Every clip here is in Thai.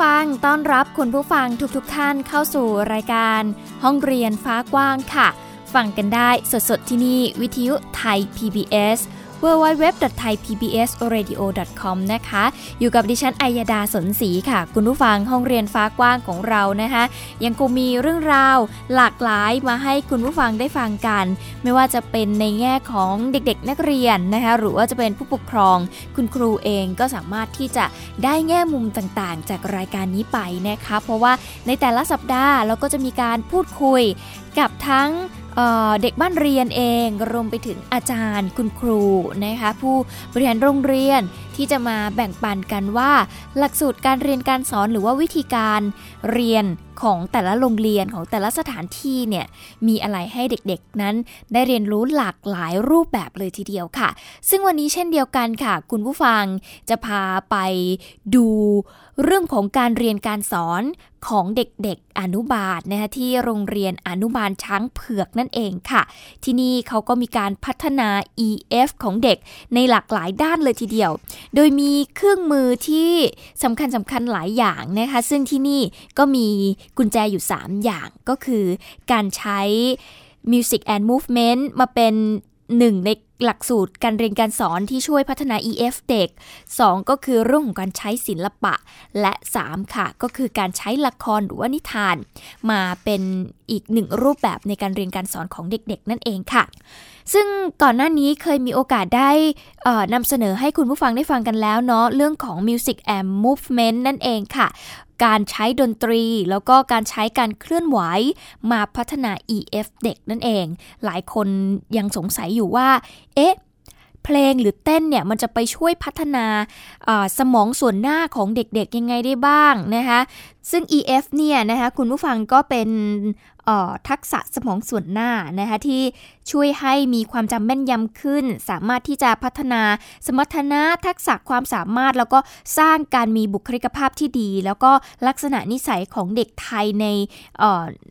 ฟัง ต้อนรับคุณผู้ฟังทุกๆทท่านเข้าสู่รายการ ห้องเรียนฟ้ากว้างค่ะ ฟังกันได้สดๆที่นี่วิทยุไทย PBS www.thaipbsradio.com นะคะ อยู่กับดิฉันอัยดาสนศรีค่ะ คุณผู้ฟังห้องเรียนฟ้ากว้างของเรานะคะ ยังคงมีเรื่องราวหลากหลายมาให้คุณผู้ฟังได้ฟังกัน ไม่ว่าจะเป็นในแง่ของเด็กๆ นักเรียนนะคะ หรือว่าจะเป็นผู้ปกครอง คุณครูเองก็สามารถที่จะได้แง่มุมต่างๆ จากรายการนี้ไปนะคะ เพราะว่าในแต่ละสัปดาห์เราก็จะมีการพูดคุยกับทั้ง เด็กบ้านเรียนเองรวมไปถึงอาจารย์คุณครูนะคะผู้บริหารโรงเรียน ที่จะมาแบ่งปันกันว่า หลักสูตรการเรียนการสอนหรือว่าวิธีการเรียนของแต่ละโรงเรียนของแต่ละสถานที่เนี่ยมีอะไรให้เด็กๆนั้น ได้เรียนรู้หลากหลายรูปแบบเลยทีเดียวค่ะ ซึ่งวันนี้เช่นเดียวกันค่ะ คุณผู้ฟังจะพาไปดูเรื่องของการเรียนการสอนของเด็กๆอนุบาลนะคะที่โรงเรียนอนุบาลช้างเผือกนั่นเองค่ะ ที่นี่เขาก็มีการพัฒนา EF ของเด็กในหลากหลายด้านเลยทีเดียวโดยมีเครื่องมือที่สำคัญสำคัญหลายอย่างนะคะ ซึ่งที่นี่ก็มีกุญแจอยู่ 3 อย่างก็คือการใช้ Music and Movement มาเป็นหนึ่งใน หลักสูตรการเรียนการสอนที่ช่วยพัฒนา EF เด็ก 2 ก็คือเรื่องของการใช้ศิลปะ และ 3 ค่ะ ก็คือการใช้ละครหรือว่านิทาน มาเป็นอีกหนึ่งรูปแบบในการเรียนการสอนของเด็กๆ นั่นเองค่ะ ซึ่งก่อนหน้านี้เคยมีโอกาสได้นำเสนอให้คุณผู้ฟังได้ฟังกันแล้วเนาะเรื่องของ Music and Movement นั่นเองค่ะการใช้ดนตรีแล้วก็การใช้การเคลื่อนไหวมาพัฒนา EF เด็กนั่นเอง หลายคนยังสงสัยอยู่ว่าเอ๊ะ เพลงหรือเต้นเนี่ยมันจะไปช่วยพัฒนาสมองส่วนหน้าของเด็กๆยังไงได้บ้างนะคะซึ่ง EF เนี่ยนะคะคุณผู้ฟังก็เป็นทักษะสมองส่วนหน้านะคะที่ช่วยให้มีความจำแม่นยำขึ้น สามารถที่จะพัฒนาสมรรถนะทักษะความสามารถ แล้วก็สร้างการมีบุคลิกภาพที่ดี แล้วก็ลักษณะนิสัยของเด็กไทยใน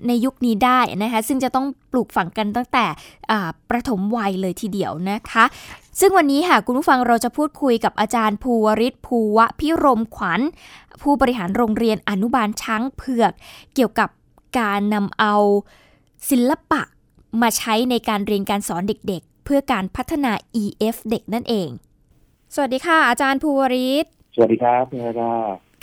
ในยุคนี้ได้นะคะซึ่งจะต้องปลูกฝังกันตั้งแต่ประถมวัยเลยทีเดียวนะคะซึ่งวันนี้ค่ะคุณผู้ฟังเราจะพูดคุยกับอาจารย์ภูวริศภูวะพิรมขวัญ ผู้บริหารโรงเรียนอนุบาลช้างเผือก เกี่ยวกับการนำเอาศิลปะมาใช้ในการเรียนการสอนเด็กๆ เพื่อการพัฒนา EF เด็กนั่นเอง สวัสดีค่ะ อาจารย์ภูวริศสวัสดีครับคุณรา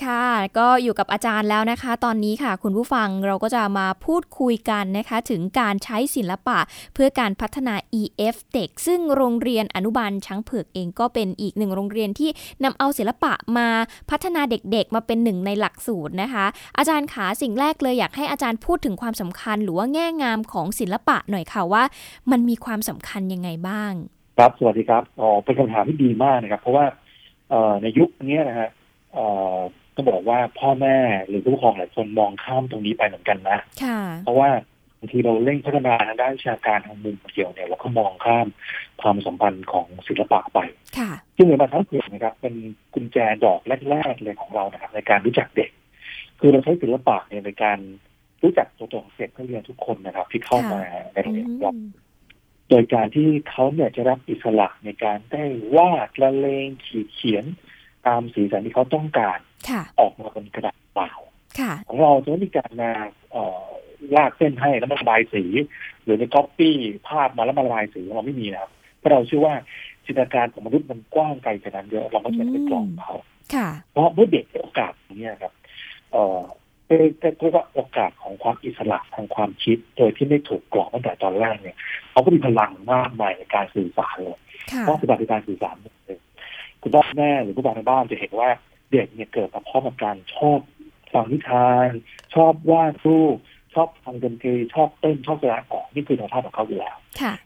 ค่ะ ก็อยู่กับอาจารย์แล้วนะคะ ตอนนี้ค่ะ คุณผู้ฟังเราก็จะมาพูดคุยกันนะคะ ถึงการใช้ศิลปะเพื่อการพัฒนา EF เด็กซึ่งโรงเรียนอนุบาลช้างเผือกเองก็เป็นอีกหนึ่งโรงเรียนที่นำเอาศิลปะมาพัฒนาเด็กๆ มาเป็นหนึ่งในหลักสูตรนะคะ อาจารย์ขาสิ่งแรกเลยอยากให้อาจารย์พูดถึงความสำคัญ หรือว่าแง่งามของศิลปะหน่อยค่ะว่า มันมีความสำคัญยังไงบ้าง ครับสวัสดีครับอ๋อเป็นคำถามที่ดีมากนะครับ เพราะว่าในยุคนี้นะฮะ ต้องบอกว่าพ่อแม่หรือผู้ปกครองหลายคนมองข้ามตรงนี้ไปเหมือนกันนะเพราะว่าบางทีเราเร่งพัฒนาทางด้านวิชาการทางมุมเกี่ยวเนี่ยเราก็มองข้ามความสัมพันธ์ของศิลปะไปซึ่งในมาทั้งเผือกนะครับ เป็นกุญแจดอกแรกๆเลยของเรานะครับในการรู้จักเด็ก คือเราใช้ศิลปะเนี่ยในการรู้จักตัวตนเด็กนักเรียนทุกคนนะครับ ที่เข้ามาในโรงเรียนเราโดยการที่เขาเนี่ยจะรับอิสระในการได้วาดละเลงขีดเขียนตามสีสันที่เขาต้องการ ออกมาบนกระดาษเปล่าของเราจะไม่มีการมาลากเส้นให้แล้วมาระบายสี หรือในก๊อปปี้ภาพมาแล้วมาระบายสีเราไม่มีนะครับเพราะเราเชื่อว่าจินตนาการของมนุษย์มันกว้างไกลขนาดเยอะเราไม่จำเป็นกล่องเขาเพราะเมื่อเด็กโอกาสนี้ครับเออเป็นเรียกว่าโอกาสของความอิสระทางความคิด โดยที่ไม่ถูกกรอบตั้งแต่ตอนแรกเนี่ยเขาก็มีพลังมากมายในการสื่อสารเลยเพราะปฏิบัติการสื่อสารเลยคุณพ่อแม่หรือผู้ปกครองในบ้านจะเห็นว่า เด็กเนี่ยเกิดมาพร้อมกับการชอบฟังนิทาน ชอบวาดรูปชอบฟังดนตรีชอบเต้นชอบแสดงออกนี่คือธรรมชาติของเขาอยู่แล้ว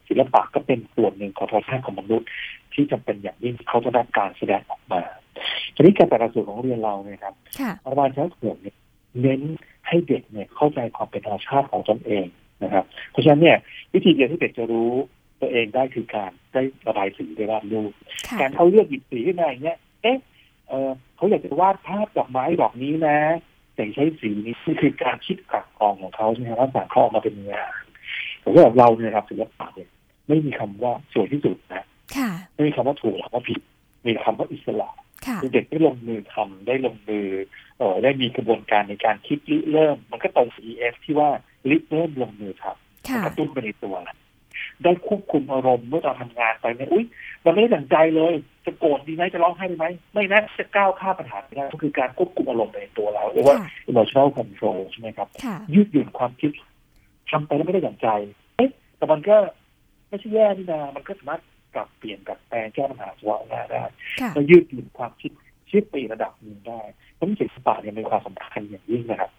ศิลปะก็เป็นส่วนหนึ่งของธรรมชาติของมนุษย์ ที่จำเป็นอย่างยิ่งเขาจะได้การแสดงออกมาทีนี้การแต่ละส่วนของเรียนเราเนี่ยครับประมาณเช้าเถื่อนเนี่ยเน้นให้เด็กเนี่ยเข้าใจความเป็นธรรมชาติของตนเองนะครับ เพราะฉะนั้นเนี่ยวิธีเดียวที่เด็กจะรู้ตัวเองได้คือการได้ระบายสีได้วาดรูปการเขาเลือกหยิบสีขึ้นมาอย่างเงี้ยเอ๊ะ เออเขาอยากจะวาดภาพดอกไม้ดอกนี้นะแต่ใช้สีนี้นี่คือการคิดกักกองของเขาใช่ไหมว่าสั่งเขาออกมาเป็นงานผมว่าเราเนี่ยครับศิลปะเนี่ยไม่มีคำว่าสวยที่สุดนะไม่มีคำว่าถูกหรือว่าผิด มีคำว่าอิสระเด็กได้ลงมือทำได้ลงมือเออได้มีกระบวนการในการคิดริเริ่ม มันก็ตรง EF ที่ว่าริเริ่มลงมือทำกระตุ้นไปในตัว ได้ควบคุมอารมณ์เมื่อเราทำงานไปเนี่ยอุ้ยมันไม่ได้ดังใจเลย จะโกรธดีไหมจะร้องไห้ดีไหมไม่นะจะก้าวข้ามปัญหาไม่ได้ก็คือการควบคุมอารมณ์ในตัวเราหรือว่า emotional control ใช่ไหมครับ ยืดหยุ่นความคิดทำไปแล้วไม่ได้ดังใจเอ๊ะแต่มันก็ไม่ใช่แย่นี่นามันก็สามารถปรับเปลี่ยนกับแปลงแก้ปัญหาเฉพาะหน้าได้ก็ยืดหยุ่นความคิดชิดไประดับหนึ่งได้ เพราะศิลปะเนี่ยมีความสำคัญอย่างยิ่งนะครับ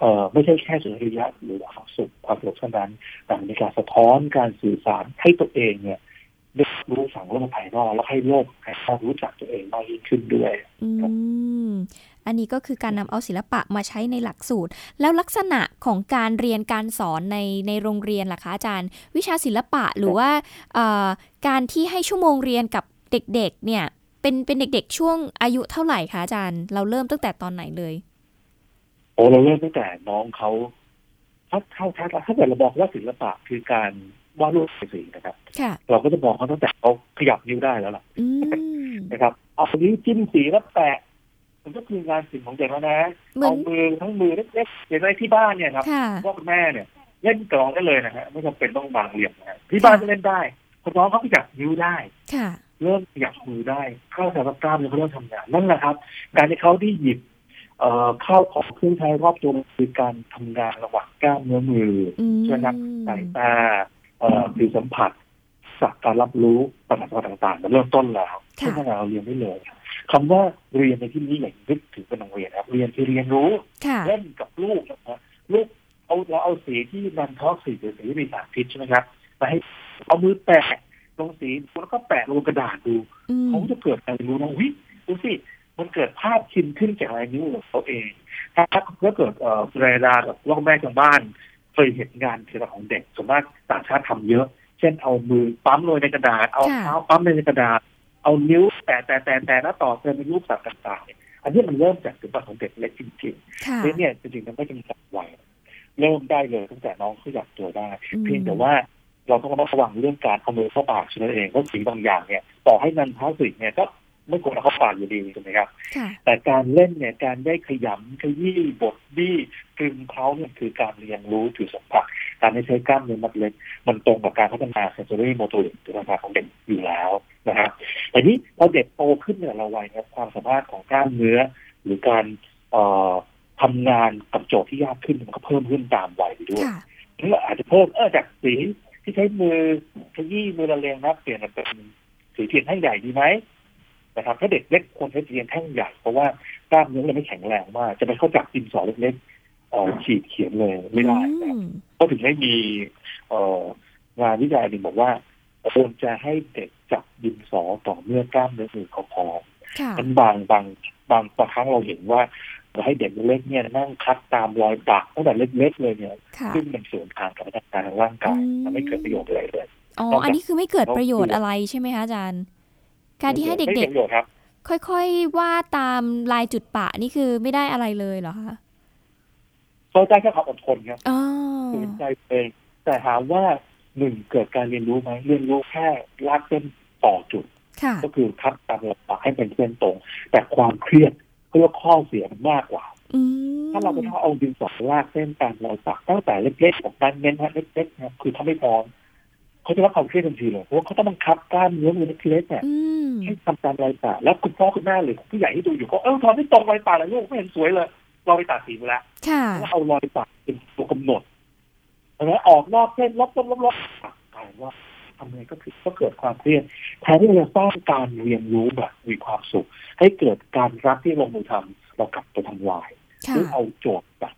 เอ่อไม่ใช่แค่สุนทรียะหรือความสุขความสนุกเท่านั้นแต่ในการสะท้อนการสื่อสารให้ตัวเองเนี่ยได้รู้สังโลกภายนอกแล้วให้โลกภายนอกรู้จักตัวเองมากยิ่งขึ้นด้วยอืมอันนี้ก็คือการนำเอาศิลปะมาใช้ในหลักสูตร แล้วลักษณะของการเรียนการสอนในในโรงเรียนล่ะคะอาจารย์ วิชาศิลปะหรือว่าการที่ให้ชั่วโมงเรียนกับเด็กๆเนี่ย เป็นเป็นเด็กๆช่วงอายุเท่าไหร่คะอาจารย์ เราเริ่มตั้งแต่ตอนไหนเลยโอ้เราเริ่มตั้งแต่น้องเขาถ้าถ้าถ้าถ้าเกิดเราบอกว่าศิลปะคือการวาดรูปสีนะครับเราก็จะบอกเขาตั้งแต่เขาขยับนิ้วได้แล้วล่ะนะครับเอานิ้วจิ้มสีแล้วแปะมันก็คืองานศิลป์ของเด็กแล้วนะเอามือทั้งมือเล็กๆอย่างไรที่บ้านเนี่ยครับพ่อแม่เนี่ยเล่นกลองได้เลยนะฮะไม่จำเป็นต้องบางเหลี่ยมนะที่บ้านก็เล่นได้คนน้องเขาขยับนิ้วได้ เริ่มขยับมือได้เข้าแต่ละกล้ามเนื้อเขาเริ่มทำงานนั่นแหละครับ การที่เขาได้หยิบเอ่อเข้าของเครื่องใช้รอบตัวคือการทำงานระหว่างกล้ามเนื้อมือใช่ไหมครับสายตาเอ่อผิวสัมผัสสักการรับรู้ปัญหาต่างๆมันเริ่มต้นแล้วที่เราเรียนได้เลยคำว่าเรียนในที่นี้อย่างนึกถึงเป็นโรงเรียนครับ เรียนคือเรียนรู้เล่นกับลูกนะลูกเอาเราเอาสีที่นันทอกสีหรือสีที่มีสารพิษใช่ไหมครับมาให้เอามือแปะ ลงสีแล้วก็แปะลงกระดาษดูเขาจะเกิดการรู้นะวิดูสิมันเกิดภาพชินขึ้นจากลายนิ้วของเขาเอง ถ้าถ้าเกิดเอ่อเรดากับล่องแม่ทางบ้าน เคยเห็นงานศิลปะของเด็กส่วนมากต่างชาติทำเยอะ เช่นเอามือปั๊มลงในกระดาษเอาเท้าปั๊มในกระดาษ เอานิ้วแตะแตะแตะแตะแล้วต่อเป็นรูปสัตว์ต่างๆ อันนี้มันเริ่มจากศิลปะของเด็กเล็กจริงๆเนี่ยจริงๆมันไม่จำกัดวัยเริ่มได้เลยตั้งแต่น้องเขาอยากตัวได้ เพียงแต่ว่า เราต้องระวังเรื่องการเอามือเข้าปากนั่นเองเพราะสิ่งบางอย่างเนี่ย ต่อให้นันพลาสติกเนี่ยก็ไม่ควรเอาเข้าปากอยู่ดีถูกไหมครับ แต่การเล่นเนี่ยการได้ขยำขยี้บดบี้กลึงเขาเนี่ยคือการเรียนรู้ถือสัมผัสการใช้กล้ามเนื้อมัดเล็กมันตรงกับการพัฒนาเซนซอรี่โมโตริกหรือภาษาของเด็กอยู่แล้วนะครับแต่นี้พอเด็กโตขึ้นเนี่ยเราวัยครับความสามารถของกล้ามเนื้อ หรือการเอ่อทำงานกับโจทย์ที่ยากขึ้นมันก็เพิ่มขึ้นตามวัยไปด้วยนี่อาจจะเพิ่มเออจากสี ที่ใช้มือขยี้มือละเลงนะเปลี่ยนเป็นสีเทียนแท่งใหญ่ดีไหมนะครับถ้าเด็กเล็กควรใช้เทียนแท่งใหญ่เพราะว่ากล้ามเนื้อเราไม่แข็งแรงมาก จะไปเข้าจับดินสอเล็กๆฉีดเขียนเลยไม่ได้นะก็ถึงได้มีงานวิจัยหนึ่งบอกว่าควรจะให้เด็กจับดินสอต่อเมื่อกล้ามเนื้อมือเขาพร้อมมันบางบางบางบางครั้งเราเห็นว่า ให้เด็กเล็กเนี่ยนั่งคัดตามรอยปากตั้งแต่เล็กๆเลยเนี่ยซึ่งมันส่วนทางกับพัฒนาการร่างกายมันไม่เกิดประโยชน์อะไรเลยอ๋ออันนี้คือไม่เกิดประโยชน์อะไรใช่ไหมคะอาจารย์ การที่ให้เด็กๆค่อยๆวาดตามลายจุดปะนี่คือไม่ได้อะไรเลยเหรอคะเขาได้แค่ความอดทนครับฝืนใจเองแต่ถามว่าหนึ่งเกิดการเรียนรู้ไหมเรียนรู้แค่ลากเส้นต่อจุด ก็คือคัดตามระดับให้เป็นเส้นตรง แต่ความเครียด เพื่อข้อเสียมันมากกว่า ถ้าเราไปทำเอาดินสอลากเส้นตามเราสักตั้งแต่เล็กๆของการเน้นฮะเล็กๆนะคือเขาไม่พร้อมเขาจะรับความเครียดทันทีเลยเพราะว่าเขาต้องบังคับกล้ามเนื้อมือเล็กๆเนี่ยให้ทำตามรอยปากแล้วคุณพ่อคุณแม่หรือผู้ใหญ่ที่ดูอยู่ก็เออทำไม่ตรงรอยปากเลยลูกไม่เห็นสวยเลยเราไปตัดสีมาแล้วแล้วเอารอยปากเป็นตัวกำหนดแล้วออกนอกเส้นลบลบลบลบกลายว่า ทำไงก็คือก็เกิดความเครียดแทนที่จะสร้างการเรียนรู้แบบมีความสุข ให้เกิดการรักที่ลงมือทำเรากลับไปทำลายหรือเอาโจทย์แบบ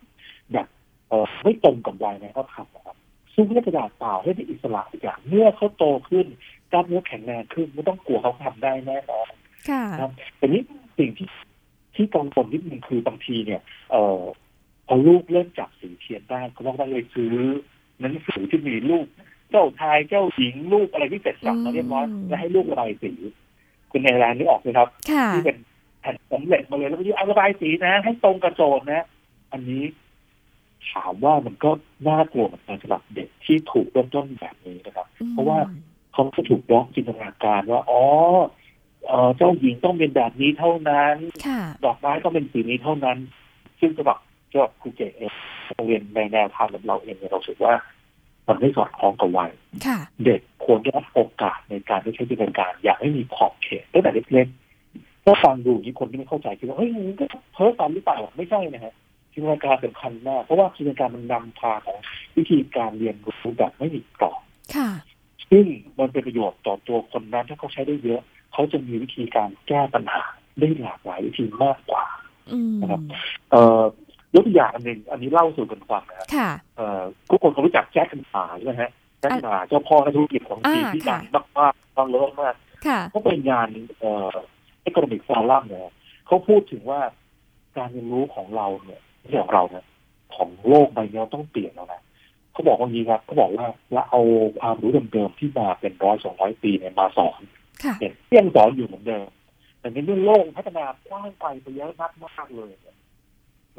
แบบเออไม่ตรงกับวัยในเขาทำนะครับซึ่งเรื่องกระดาษเปล่าให้ได้อิสระอีกอย่างเมื่อเขาโตขึ้นกล้ามเนื้อแข็งแรงขึ้นไม่ต้องกลัวเขาทำได้แน่นอนค่ะแต่นี้สิ่งที่ที่กังวลนิดนึงคือบางทีเนี่ย เออพอลูกเริ่มจับสีเทียนได้เขาต้องเลยซื้อหนังสือที่มีลูกเจ้าชายเจ้าหญิงลูกอะไรที่เสร็จสับมาเรียบร้อยแล้วให้ลูกระบายสี คุณในร้านนี้ออกไหมครับที่เป็นแผ่นสำเร็จมาเลยแล้วก็ยื่เอาระบายสีนะ ให้ตรงกระโจนนะ อันนี้ถามว่ามันก็น่ากลัวเหมือนกันสำหรับเด็กที่ถูกเริ่มต้นแบบนี้นะครับ เพราะว่าเขาจะถูกบล็อกจินตนาการว่าอ๋อเจ้าหญิงต้องเป็นแบบนี้เท่านั้นดอกไม้ต้องเป็นสีนี้เท่านั้น ซึ่งจะบอกจะครูเจเองโรงเรียนในแนวทางแบบเราเองเนี่ยเราสึกว่า มันไม่สอดคล้องกับวัยเด็กควรได้รับโอกาสในการได้ใช้จินตนาการ อยากให้มีขอบเขตตั้งแต่เล็กๆถ้าฟังดูนี่คนที่ไม่เข้าใจคิดว่าเฮ้ยมันก็เพ้อฝันหรือเปล่าไม่ใช่นะฮะจินตนาการสำคัญมาก เพราะว่าจินตนาการมันนำพาของวิธีการเรียนรู้แบบไม่มีกรอบซึ่งมันเป็นประโยชน์ต่อตัวคนนั้นถ้าเขาใช้ได้เยอะ เขาจะมีวิธีการแก้ปัญหาได้หลากหลายวิธีมากกว่านะครับ เอ่อ ยกตัวอย่างอันหนึ่งอันนี้เล่าสู่กันฟังนะครับเอ่อทุกคนเขารู้จักแจ็คกันหาใช่ไหมฮะแจ็คหาเจ้าพ่อธุรกิจของจีนที่ดังมากมากบางเลิศมากเขาเป็นงานเอ่อเอ c o n o มิกฟอรัมเนี่ยเขาพูดถึงว่าการเรียนรู้ของเราเนี่ยไม่ใช่ของเราเนี่ยของโลกใบนี้ต้องเปลี่ยนแล้วนะเขาบอกว่างี้ครับเขาบอกว่าเราเอาความรู้เดิมๆที่มาเป็นร้อยสองร้อยปีเนี่ยมาสอนเนี่ยยังสอนอยู่เหมือนเดิมแต่ในเรื่องโลกพัฒนากว้างไปไปเยอะมากมากเลยเ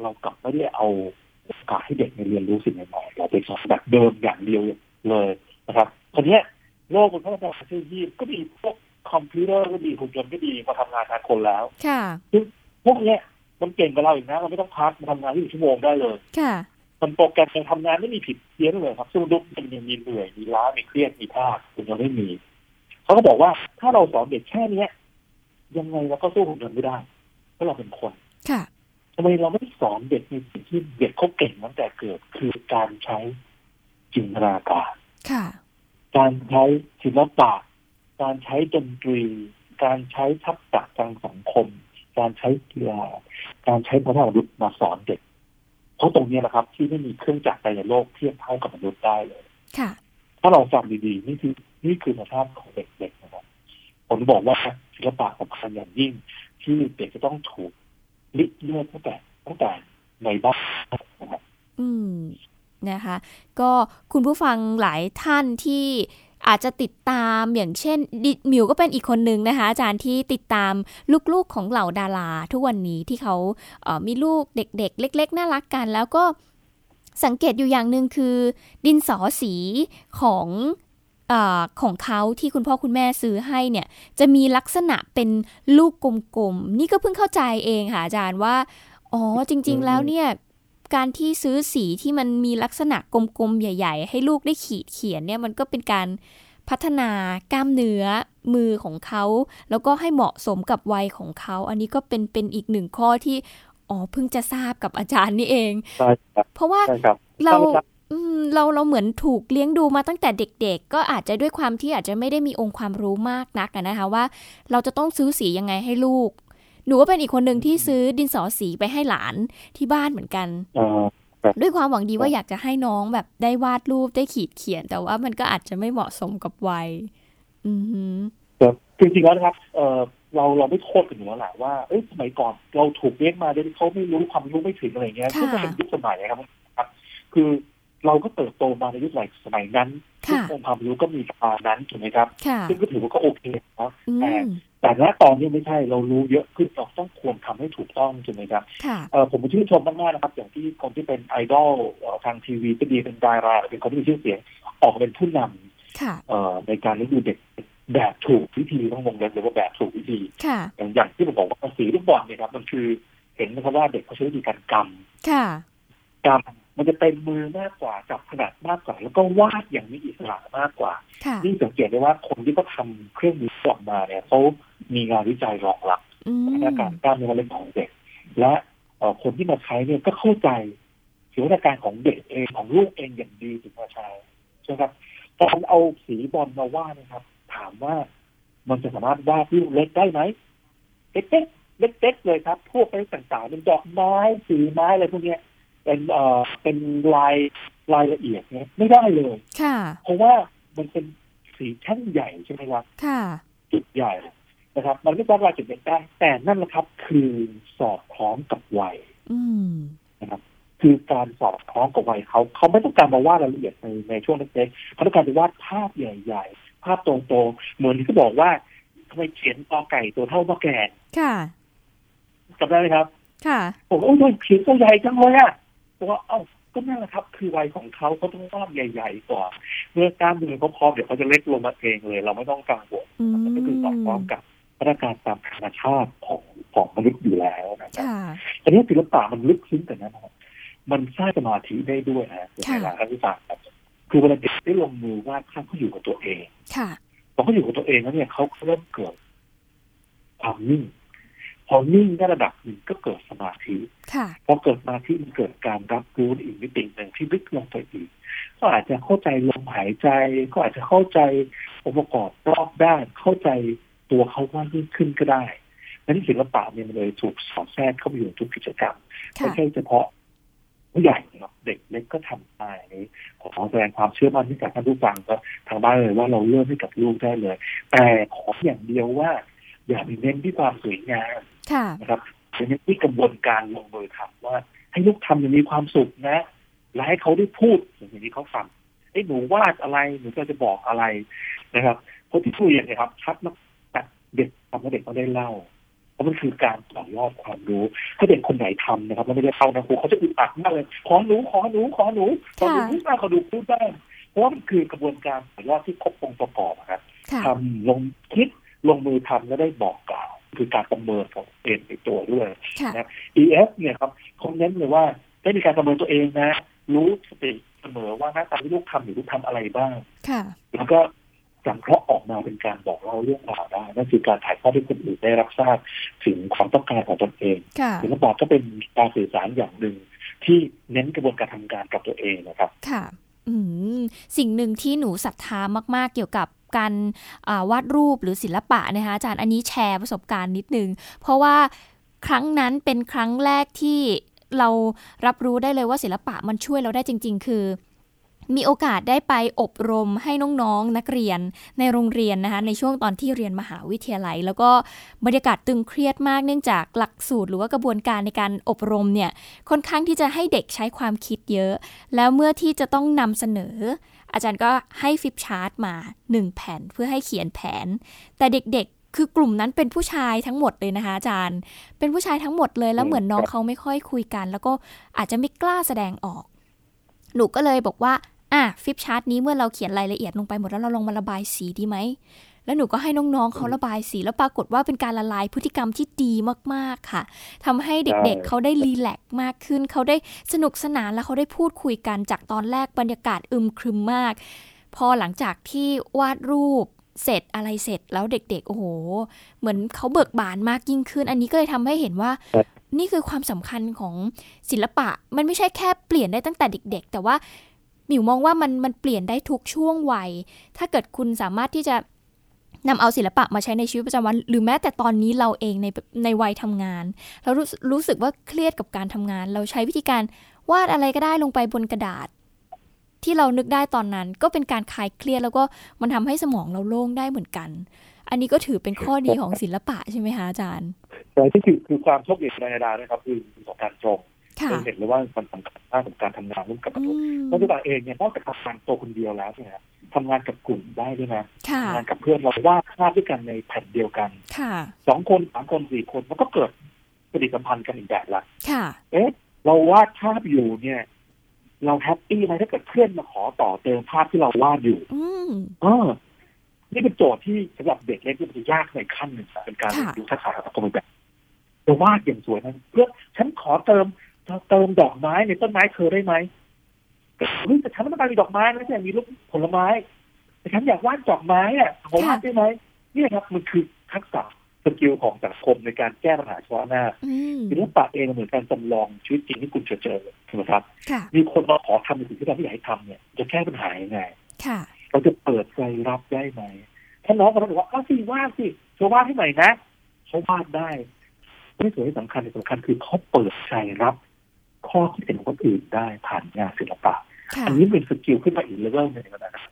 รากลับไม่ได้เอาโอกาสให้เด็กเรียนรู้สิ่งใหม่ๆเราไปสอนแบบเดิมอย่างเดียวเลยนะครับทีนี้โลกมันพัฒนาเทคโนโลยีก็มีพวกคอมพิวเตอร์ก็ดีหุ่นยนต์ก็ดีมาทำงานแทนคนแล้ว ค่ะซึ่งพวกเนี้ยมันเก่งกว่าเราอีกนะเราไม่ต้องพักมาทำงานที่ชั่วโมงได้เลย ค่ะ มันโปรแกรมยังทำงานไม่มีผิดเพี้ยนเลยครับ ซึ่งดุกมันยังมีเหนื่อย มีล้า มีเครียด มีพลาดคุณยังไม่มี เขาก็บอกว่าถ้าเราสอนเด็กแค่เนี้ย ยังไงเราก็สู้คนอื่นไม่ได้ เพราะเราเป็นคน ค่ะ ทำไมเราไม่สอนเด็กในสิ่งที่เด็กเขาเก่งตั้งแต่เกิดคือการใช้จินตนาการค่ะการใช้ศิลปะ การใช้ดนตรี การใช้ทักษะทางสังคม การใช้กีฬาการใช้พัฒนามนุษย์มาสอนเด็ก เพราะตรงนี้แหละครับ ที่ไม่มีเครื่องจักรใดในโลกเทียบเท่ากับมนุษย์ได้เลยค่ะถ้าเราฟังดีๆ นี่คือนี่คือธรรมชาติของเด็กๆนะครับผมบอกว่าศิลปะสำคัญอย่างยิ่งที่เด็กจะต้องถูก ลิดเลือดตั้งแต่ตั้งแต่ในบ้านนะครับอืมนะคะ ก็คุณผู้ฟังหลายท่านที่อาจจะติดตามอย่างเช่นดิมิวก็เป็นอีกคนนึงนะคะ อาจารย์ที่ติดตามลูกๆของเหล่าดารา ทุกวันนี้ที่เขาเามีลูกเด็ก ๆ เล็ก ๆ น่ารักกัน แล้วก็สังเกตอยู่อย่างหนึ่งคือ ดินสอสีของ อของเขาที่คุณพ่อคุณแม่ซื้อให้เนี่ยจะมีลักษณะเป็นลูกกลมๆ นี่ก็เพิ่งเข้าใจเองค่ะอาจารย์ว่า อ๋อจริง ๆ แล้วเนี่ยการที่ซื้อสีที่มันมีลักษณะกลมๆ ใหญ่ ๆ ให้ลูกได้ขีดเขียนเนี่ยมันก็เป็นการพัฒนากล้ามเนื้อมือของเขา แล้วก็ให้เหมาะสมกับวัยของเขา อันนี้ก็เป็นเป็นอีกหนึ่งข้อที่อ๋อเพิ่งจะทราบกับอาจารย์นี่เอง เพราะว่าเรา เราเราเหมือนถูกเลี้ยงดูมาตั้งแต่เด็ก ๆ ก็อาจจะด้วยความที่อาจจะไม่ได้มีองค์ความรู้มากนักนะคะว่า เราจะต้องซื้อสียังไงให้ลูก หนูก็เป็นอีกคนหนึ่งที่ซื้อดินสอสีไปให้หลานที่บ้านเหมือนกันด้วยความหวังดีว่าอยากจะให้น้องแบบได้วาดรูปได้ขีดเขียน แต่ว่ามันก็อาจจะไม่เหมาะสมกับวัย อือฮึจริงๆแล้วนะครับเออเราเราไม่โทษกันอยู่แล้วแหละว่าเอ้ยสมัยก่อนเราถูกเลี้ยงมาโดยที่เขาไม่รู้ความรู้ไม่ถึงอะไรเงี้ยซึ่งก็เป็นยุคสมัยนะครับ คือ เราก็เติบโตมาในยุคสมัยนั้นทุกองค์ความรู้ก็มีประมาณนั้นถูกไหมครับ ซึ่งก็ถือว่าก็โอเคนะแต่แต่ณตอนนี้ไม่ใช่เรารู้เยอะขึ้นเราต้องควรทำให้ถูกต้องถูกไหมครับผมชื่นชมมากๆนะครับ อย่างที่คนที่เป็นไอดอลทางทีวีก็ดีเป็นดาราเป็นคนที่มีชื่อเสียงออกเป็นผู้นำในการเลี้ยงดูเด็กแบบถูกวิธีต้องวงเล็บหรือว่าแบบถูกวิธีอย่างอย่างที่ผมบอกว่าสีลูกบอลเนี่ยครับมันคือเห็นนะครับว่าเด็กเขาใช้วิธีการกำกำ มันจะเป็นมือมากกว่าจับขนาดมากกว่า แล้วก็วาดอย่างมีอิสระมากกว่านี่สังเกตได้ว่าคนที่เขาทาเครื่องมือออกมาเนี่ยเขามีงานวิจัยรองรับพัฒนาการกล้ามเนื้อเล่นของเด็ก และคนที่มาใช้เนี่ยก็เข้าใจศิลปการของเด็กเองของลูกเองอย่างดีถึงมาใช้ใช่ไหมครับการเอาสีบอลมาวาดนะครับ ถามว่ามันจะสามารถวาดที่เล็กได้ไหมเล็กๆเล็กๆเลยครับ พวกอะไรต่างๆเป็นดอกไม้สีไม้อะไรพวกนี้ เป็นเอ่อเป็นลายรายละเอียดเนี่ยไม่ได้เลย ค่ะ เพราะว่ามันเป็นสีแท่งใหญ่ใช่ไหมครับ ค่ะ จุดใหญ่นะครับ มันไม่สามารถจุดเล็กได้ แต่นั่นแหละครับ คือสอดคล้องกับวัยนะครับ คือคือการสอดคล้องกับวัยเขาเขาไม่ต้องการมาวาดรายละเอียดในในช่วงเล็กๆเขาต้องการจะวาดภาพใหญ่ๆ ภาพตรงๆเหมือนที่เขาบอกว่าทำไมเขียนตอไก่ตัวเท่ามะแกนค่ะจำได้ไหมครับ ค่ะ ผมโอ้ยเขียนตัวใหญ่จังเลยอะ ตัวเอ้าก็นั่นแหละครับ คือวัยของเขาเขาต้องวาดใหญ่ ๆ กว่าเมื่อกล้ามเนื้อเขาพร้อมเดี๋ยวเขาจะเล็กลงมาเองเลย เราไม่ต้องกังวลก็คือสอดคล้องกับมาตรการตามธรรมชาติของของมนุษย์อยู่แล้วนะครับอันนี้ศิลปะมันลึกซึ้งแต่นั้นครับมันสร้างสมาธิได้ด้วยนะเวลาท่านผู้ฟังครับคือเวลาเด็กได้ลงมือวาดภาพเขาอยู่กับตัวเองค่ะพอเขาอยู่กับตัวเองแล้วเนี่ยเขาเริ่มเกิดความนิ่ง พอนิ่งได้ระดับหนึ่งก็เกิดสมาธิพอเกิดสมาธิมันเกิดการรับรู้อีกมิติหนึ่งที่ลึกลงไปอีก ก็อาจจะเข้าใจลมหายใจ ก็อาจจะเข้าใจองค์ประกอบรอบด้านเข้าใจตัวเขาว่ายิ่งขึ้นก็ได้นั้นศิลปะเนี่ยมันเลยถูกสอดแทรกเข้าไปอยู่ทุกกิจกรรมไม่ใช่เฉพาะผู้ใหญ่เนาะเด็กเล็กก็ทำได้นี้ขอแสดงความเชื่อมั่นให้กับท่านผู้ฟังก็ทางบ้านเลยว่าเราเริ่มให้กับลูกได้เลย แต่ขออย่างเดียวว่า อย่าไปเน้นที่ความสวยงาม นะครับอย่าเน้นที่กระบวนการลงมือทำว่าให้ลูกทำอย่างมีความสุขนะ และให้เขาได้พูดอย่างนี้เขาฟังไอ้หนูวาดอะไรหนูก็จะบอกอะไรนะครับเพราะที่พูดอย่างนี้ครับชัดมากเด็กทำให้เด็กเขาได้เล่าเพราะมันคือการต่อยอดความรู้ ถ้าเด็กคนไหนทำนะครับแล้วไม่ได้เข้านะครูเขาจะอึดอัดมากเลยขอหนูขอหนูขอหนูขอหนูพูดได้ขอดูพูดได้เพราะว่ามันคือกระบวนการต่อยอดที่ครบองค์ประกอบครับทำลงคิดลงมือทำแล้วได้บอกกล่าว คือการประเมินของเองในตัวด้วยนะ EF เนี่ยครับเขาเน้นเลยว่าได้มีการประเมินตัวเองนะ รู้สติเสมอว่าหน้าตาที่ลูกทำหรือลูกทำอะไรบ้างแล้วก็สังเคราะห์ออกมาเป็นการบอกเล่าเรื่องราวได้นั่นคือการถ่ายทอดให้คนอื่นได้รับทราบถึงความต้องการของตนเองศิลปะก็เป็นการสื่อสารอย่างหนึ่งที่เน้นกระบวนการทำงานกับตัวเองนะครับ ค่ะอืสิ่งหนึ่งที่หนูศรัทธามาก ๆ เกี่ยวกับ การวาดรูปหรือศิลปะนะคะอาจารย์อันนี้แชร์ประสบการณ์นิดนึง เพราะว่าครั้งนั้นเป็นครั้งแรกที่เรารับรู้ได้เลยว่าศิลปะมันช่วยเราได้จริง ๆ คือ มีโอกาสได้ไปอบรมให้น้องๆนักเรียนในโรงเรียนนะคะในช่วงตอนที่เรียนมหาวิทยาลัย แล้วก็บรรยากาศตึงเครียดมากเนื่องจากหลักสูตรหรือว่ากระบวนการในการอบรมเนี่ยค่อนข้างที่จะให้เด็กใช้ความคิดเยอะ แล้วเมื่อที่จะต้องนำเสนอ อาจารย์ก็ให้ฟิปชาร์ตมา 1 แผ่นเพื่อให้เขียนแผน แต่เด็กๆ คือกลุ่มนั้นเป็นผู้ชายทั้งหมดเลยนะคะอาจารย์ เป็นผู้ชายทั้งหมดเลยแล้วเหมือนน้องเขาไม่ค่อยคุยกัน แล้วก็อาจจะไม่กล้าแสดงออก หนูก็เลยบอกว่าอะฟิปชาร์ตนี้เมื่อเราเขียนรายละเอียดลงไปหมดแล้วเราลองมาระบายสีดีไหม แล้วหนูก็ให้น้องๆเขาระบายสีแล้วปรากฏว่าเป็นการละลายพฤติกรรมที่ดีมากๆค่ะทำให้เด็กๆเขาได้รีแลกมากขึ้น เขาได้สนุกสนานแล้วเขาได้พูดคุยกันจากตอนแรกบรรยากาศอึมครึมมาก พอหลังจากที่วาดรูปเสร็จอะไรเสร็จแล้วเด็กๆ โอ้โห เหมือนเขาเบิกบานมากยิ่งขึ้น อันนี้ก็เลยทำให้เห็นว่า นี่คือความสำคัญของศิลปะ มันไม่ใช่แค่เปลี่ยนได้ตั้งแต่เด็ก ๆ แต่ว่าหมิวมองว่ามันมันเปลี่ยนได้ทุกช่วงวัย ถ้าเกิดคุณสามารถที่จะ นำเอาศิลปะมาใช้ในชีวิตประจำวัน หรือแม้แต่ตอนนี้เราเองในในวัยทำงาน เรารู้รู้สึกว่าเครียดกับการทำงาน เราใช้วิธีการวาดอะไรก็ได้ลงไปบนกระดาษ ที่เรานึกได้ตอนนั้น ก็เป็นการคลายเครียดแล้วก็มันทำให้สมองเราโล่งได้เหมือนกัน อันนี้ก็ถือเป็นข้อดีของศิลปะใช่ไหมคะอาจารย์แต่ที่คือคือความโชคดีในดานะครับคือประสบการณ์ตรง เราเห็นเลยว่ามันสำคัญมากกับการทำงานร่วมกับมนุษย์เพราะตัวเองเนี่ยนอกจากทำงานตัวคนเดียวแล้วเนี่ยทำงานกับกลุ่มได้ด้วยนะทำงานกับเพื่อนเราวาดภาพด้วยกันในแผ่นเดียวกันสองคนสามคนสี่คนมันก็เกิดปฏิสัมพันธ์กันอีกแบบละเอ๊ะ เราวาดภาพอยู่เนี่ย เราแฮปปี้ไหมถ้าเกิดเพื่อนมาขอต่อเติมภาพที่เราวาดอยู่เออนี่เป็นโจทย์ที่สำหรับเด็กเล็กที่มันจะยากในขั้นหนึ่งเป็นการเรียนรู้ทักษะสังคมแบบจะวาดอย่างสวยนั้นเพื่อฉันขอเติม เติมดอกไม้ในต้นไม้เธอได้ไหมเฮ้ยแต่ฉันไม่ต้องการมีดอกไม้นะแต่มีลูกผลไม้ แต่ฉันอยากวาดดอกไม้อะผมวาดได้ไหมนี่ครับมันคือทักษะ skill ของสังคมในการแก้ปัญหาเฉพาะหน้าศิลปะเองเหมือนการจำลองชีวิตจริงที่คุณจะเจอถูกไหมครับ มีคนมาขอทำในสิ่งที่เราไม่อยากให้ทำเนี่ย จะแก้ปัญหายังไงเราจะเปิดใจรับได้ไหมถ้าน้องคนนั้นบอกว่าอ้าวสิวาดสิเธอวาดให้ใหม่นะเขาวาดได้ไม่สวยสำคัญในสำคัญคือเขาเปิดใจรับ ข้อคิดเห็นของคนอื่นได้ผ่านงานศิลปะ อันนี้เป็นสกิลขึ้นมาอีกเลเวลหนึ่งนะครับ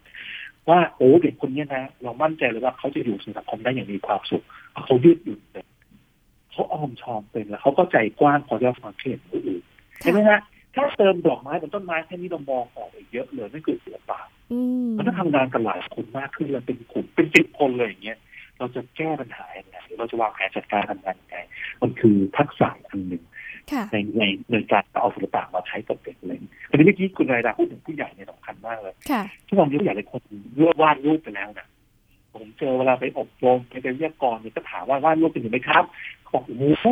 ว่าโอ้เด็กคนนี้นะเรามั่นใจเลยว่าเขาจะอยู่สังคมได้อย่างมีความสุขเขายืดหยุ่นเป็นเขาอ้อมชอมเป็นแล้วเขาก็ใจกว้างพอจะฟังเห็นคนอื่นใช่ไหมฮะแค่เติมดอกไม้บนต้นไม้แค่นี้เรามองออกเยอะเลยนั่นคือศิลปะมันต้องทำงานกันหลายคนมากขึ้นเลยเป็นกลุ่มเป็นสิบคนเลยอย่างเงี้ยเราจะแก้ปัญหาอย่างไรเราจะวางแผนจัดการทำงานยังไงมันคือทักษะอันหนึ่ง ในในในการเอาศิลปะมาใช้กับเด็กเลยทีนี้เมื่อกี้คุณนายดาพูดถึงผู้ใหญ่เนี่ยสำคัญมากเลยทุกวันนี้ผู้ใหญ่หลายคนเลือกวาดรูปไปแล้วนะผมเจอเวลาไปอบรมไปเป็นวิทยากรเนี่ยก็ถามว่าวาดรูปเป็นยังไงครับบอกโอ้โห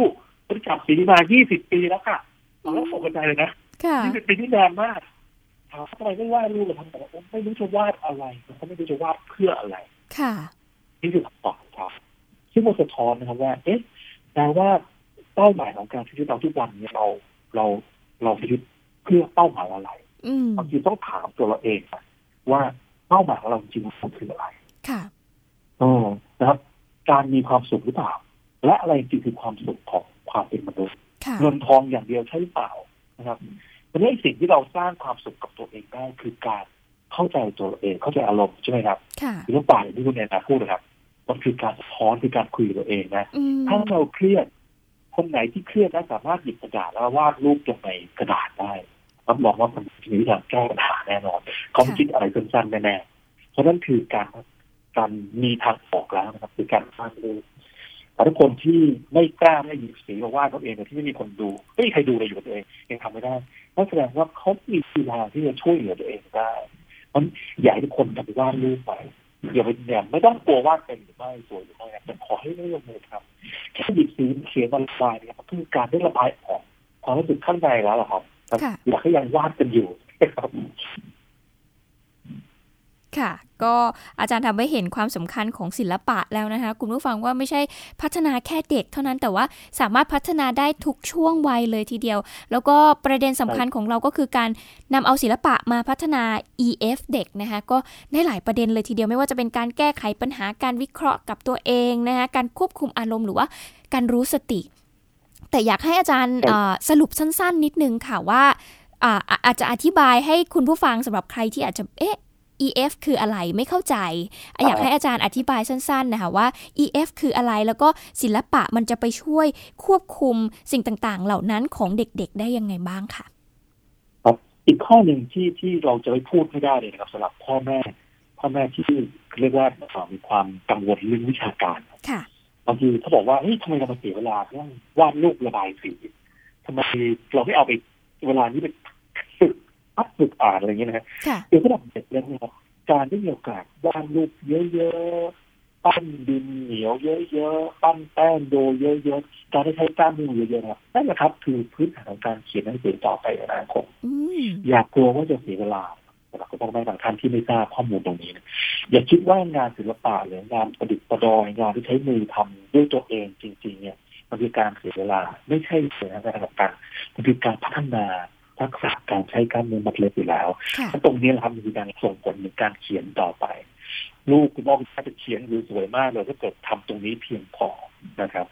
ผมจับสีมายี่สิบปีแล้วค่ะแล้วตกใจเลยนะยี่สิบปีที่นานมากถามทำไมไม่วาดรูปเลยผมบอกว่าไม่รู้จะวาดอะไรเขาไม่รู้จะวาดเพื่ออะไร ค่ะ นี่คือคำตอบครับซึ่งมันสะท้อนนะครับว่า เอ๊ะแปลว่า เป้าหมายของการใช้ชีวิตเราทุกวันเนี่ยเราเราเราใช้ชีวิตเพื่อเป้าหมายอะไรบางทีต้องถามตัวเราเองว่าเป้าหมายของเราจริงๆคืออะไร ค่ะอ๋อนะครับ การมีความสุขหรือเปล่า และอะไรจริงคือความสุขของความเป็นมนุษย์เงินทองอย่างเดียวใช่หรือเปล่านะครับวันนี้สิ่งที่เราสร้างความสุขกับตัวเองได้คือการเข้าใจตัวเองเข้าใจอารมณ์ใช่ไหมครับหรือว่าป่าที่คุณแอนนาพูดนะครับ มันคือการสะท้อนคือการคุยตัวเองนะ ถ้าเราเครียด คนไหนที่เครียดแล้สามารถหยิบกระดาษแล้ววาดรูปลงในกระดาษได้รับรองว่ามันมีวิธีแก้ปัญหาแน่นอนเขาคิดอะไรสั้นๆแน่ๆเพราะนั่นคือการการมีทางออกแล้วนะครับ คือการสร้างรูปแต่ทุกคนที่ไม่กล้าไม่หยิบสีมาวาดตัวเองที่ไม่มีคนดูไม่มีใครดูเลยอยู่กับตัวเองยังทำไม่ได้นั่นแสดงว่าเขามีทีทาที่จะช่วยเหลือตัวเองได้เพราะอยากให้ทุกคนกลับไปวาดรูปไป อย่าไปเนี่ยไม่ต้องกลัววาดเป็นหรือไม่สวยหรือไม่แต่ขอให้ไม่ลงมือทำแค่หยิบสีเขียนบนลายเนี่ยคือการได้ระบายออกความรู้สึกข้างในแล้วหรอครับอยากให้ยังวาดกันอยู่ครับ ค่ะ ก็อาจารย์ทำให้เห็นความสำคัญของศิลปะแล้วนะคะ คุณผู้ฟังว่าไม่ใช่พัฒนาแค่เด็กเท่านั้นแต่ว่าสามารถพัฒนาได้ทุกช่วงวัยเลยทีเดียว แล้วก็ประเด็นสำคัญของเราก็คือการนำเอาศิลปะมาพัฒนา EF เด็กนะคะ ก็ได้หลายประเด็นเลยทีเดียวไม่ว่าจะเป็นการแก้ไขปัญหาการวิเคราะห์กับตัวเองนะคะการควบคุมอารมณ์หรือว่าการรู้สติ แต่อยากให้อาจารย์สรุปสั้น ๆ นิดนึงค่ะว่าอาจจะอธิบายให้คุณผู้ฟังสำหรับใครที่อาจจะเอ๊ะ EF คืออะไรไม่เข้าใจอยากให้อาจารย์อธิบายสั้นๆนะคะว่า EF คืออะไรแล้วก็ศิลปะมันจะไปช่วยควบคุมสิ่งต่างๆ เหล่านั้นของเด็กๆ ได้ยังไงบ้างค่ะครับอีกข้อหนึ่งที่ที่เราจะไม่พูดไม่ได้เลยนะครับสำหรับพ่อแม่ พ่อแม่ที่เรียกว่ามีความกังวลเรื่องวิชาการค่ะบางทีเขาบอกว่าเฮ้ยทำไมเรามาเสียเวลาเรื่องวาดรูประบายสีทำไมเราไม่เอาไปเวลานี้ไปฝึก อัดฝึกอ่านอะไรอย่างเงี้ยนะฮะเดี๋ยวระดับเด็กเล่นนะครับการได้มีโอกาสวาดรูปเยอะๆ ปั้นดินเหนียวเยอะๆ ปั้นแป้งโดเยอะๆ การได้ใช้กล้ามมือเยอะๆครับนั่นแหละครับ คือพื้นฐานของการเขียนหนังสือต่อไปในอนาคตอย่ากลัวว่าจะเสียเวลาสำหรับคุณพ่อแม่บางท่านที่ไม่ทราบข้อมูลตรงนี้นะอย่าคิดว่างานศิลปะหรืองานประดิษฐ์ประดอยงานที่ใช้มือทำด้วยตัวเองจริง ๆ เนี่ยมันคือการเสียเวลาไม่ใช่เสียเวลากับการมันคือการพัฒนา ทักษะการใช้กล้ามเนื้อมัดเล็บอยู่แล้วตรงนี้แหละครับมีการส่งผลในการเขียนต่อไป ลูกคุณพ่อคุณแม่จะเขียนดูสวยมากเลยถ้าเกิดทำตรงนี้เพียงพอนะครับ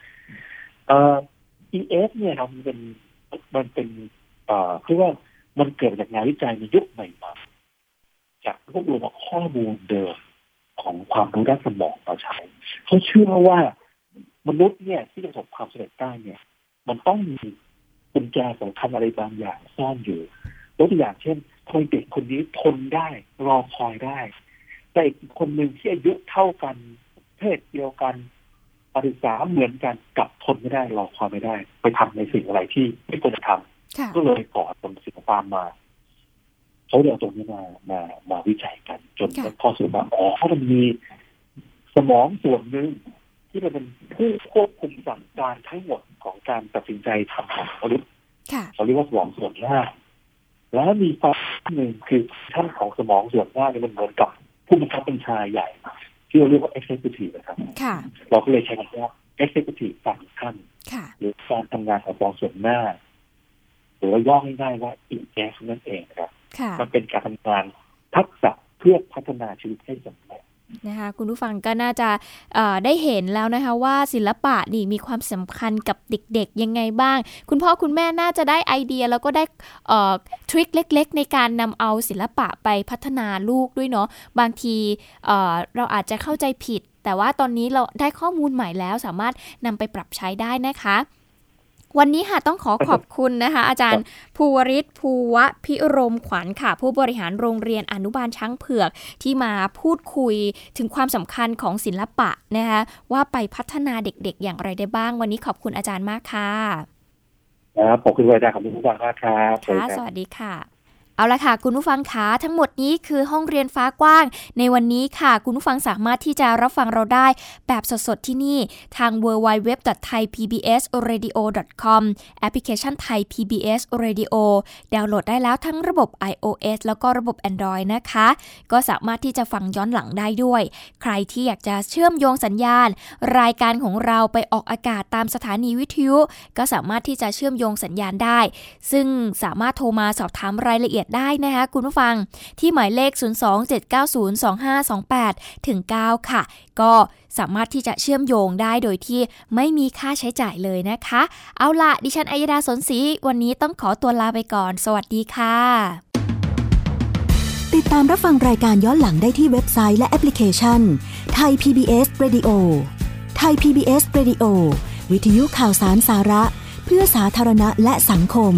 เอ่อ EF เนี่ยครับมันเป็นมันเป็นเอ่อคือว่ามันเกิดจากงานวิจัยในยุคใหม่มาจากรวบรวมข้อมูลเดิมของความรู้ด้านสมองเราใช้เขาเชื่อว่ามนุษย์เนี่ยที่จะประสบความสำเร็จได้เนี่ย มันต้องมี กุญแจสำคัญอะไรบางอย่างซ่อนอยู่ยกตัวอย่างเช่นคนเด็กคนนี้ทนได้รอคอยได้ แต่อีกคนหนึ่งที่อายุเท่ากัน เพศเดียวกันปริษาเหมือนกันกับทนไม่ได้รอคอยไม่ได้ ไปทำในสิ่งอะไรที่ไม่ควรจะทำก็เลยก่อผลสิ่งตามมาเขาเดี๋ยวตรงนี้มามามาวิจัยกัน จนได้ข้อสรุปว่าอ๋อมันมีสมองส่วนหนึ่ง ที่เป็นผู้ควบคุมสั่งการทั้งหมดของการตัดสินใจทำของมนุษย์เขาเรียกว่าสมองส่วนหน้า แล้วมีฟังหนึ่งคือท่านของสมองส่วนหน้านี่มันเหมือนกับผู้บังคับบัญชาใหญ่ ที่เราเรียกว่า executive นะครับเราก็เลยใช้คำว่า executive ฟังท่านหรือการทำงานของสมองส่วนหน้า หรือว่าย่อง่ายๆว่า EF นั่นเองครับมันเป็นการทำงานทักษะเพื่อพัฒนาชีวิตให้สำเร็จ นะคะคุณผู้ฟังก็น่าจะได้เห็นแล้วนะคะว่าศิลปะนี่มีความสำคัญกับเด็กๆ ยังไงบ้าง คุณพ่อคุณแม่น่าจะได้ไอเดียแล้วก็ได้ทริคเล็ก ๆ ในการนำเอาศิลปะไปพัฒนาลูกด้วยเนาะบางทีเราอาจจะเข้าใจผิด แต่ว่าตอนนี้เราได้ข้อมูลใหม่แล้วสามารถนำไปปรับใช้ได้นะคะ วันนี้ค่ะต้องขอขอบคุณนะคะ อาจารย์ภูวริศภูวะพิรมขวัญค่ะ ผู้บริหารโรงเรียนอนุบาลช้างเผือกที่มาพูดคุยถึงความสำคัญของศิลปะนะคะว่าไปพัฒนาเด็กๆ อย่างไรได้บ้าง วันนี้ขอบคุณอาจารย์มากค่ะครับขอบคุณอาจารย์ขอบคุณผู้ฟังมากครับค่ะสวัสดีค่ะ เอาละค่ะ คุณผู้ฟังคะทั้งหมดนี้คือห้องเรียนฟ้ากว้าง ในวันนี้ค่ะ คุณผู้ฟังสามารถที่จะรับฟังเราได้แบบสดๆ ที่นี่ทาง www.thaipbsradio.com แอปพลิเคชัน Thai PBS Radio ดาวน์โหลดได้แล้วทั้งระบบ iOS แล้วก็ระบบ Android นะคะ ก็สามารถที่จะฟังย้อนหลังได้ด้วย ใครที่อยากจะเชื่อมโยงสัญญาณ รายการของเราไปออกอากาศตามสถานีวิทยุ ก็สามารถที่จะเชื่อมโยงสัญญาณได้ ซึ่งสามารถโทรมาสอบถามรายละเอียดยดได้นะคะคุณผู้ฟังที่หมายเลข 027902528 ถึง 9 ค่ะ ก็สามารถที่จะเชื่อมโยงได้โดยที่ไม่มีค่าใช้จ่ายเลยนะคะ เอาละดิฉันอัยดาสนศรีวันนี้ต้องขอตัวลาไปก่อน สวัสดีค่ะ ติดตามรับฟังรายการย้อนหลังได้ที่เว็บไซต์และแอปพลิเคชันไทย PBS Radio ไทย PBS Radio วิทยุข่าวสารสาระ เพื่อสาธารณะและสังคม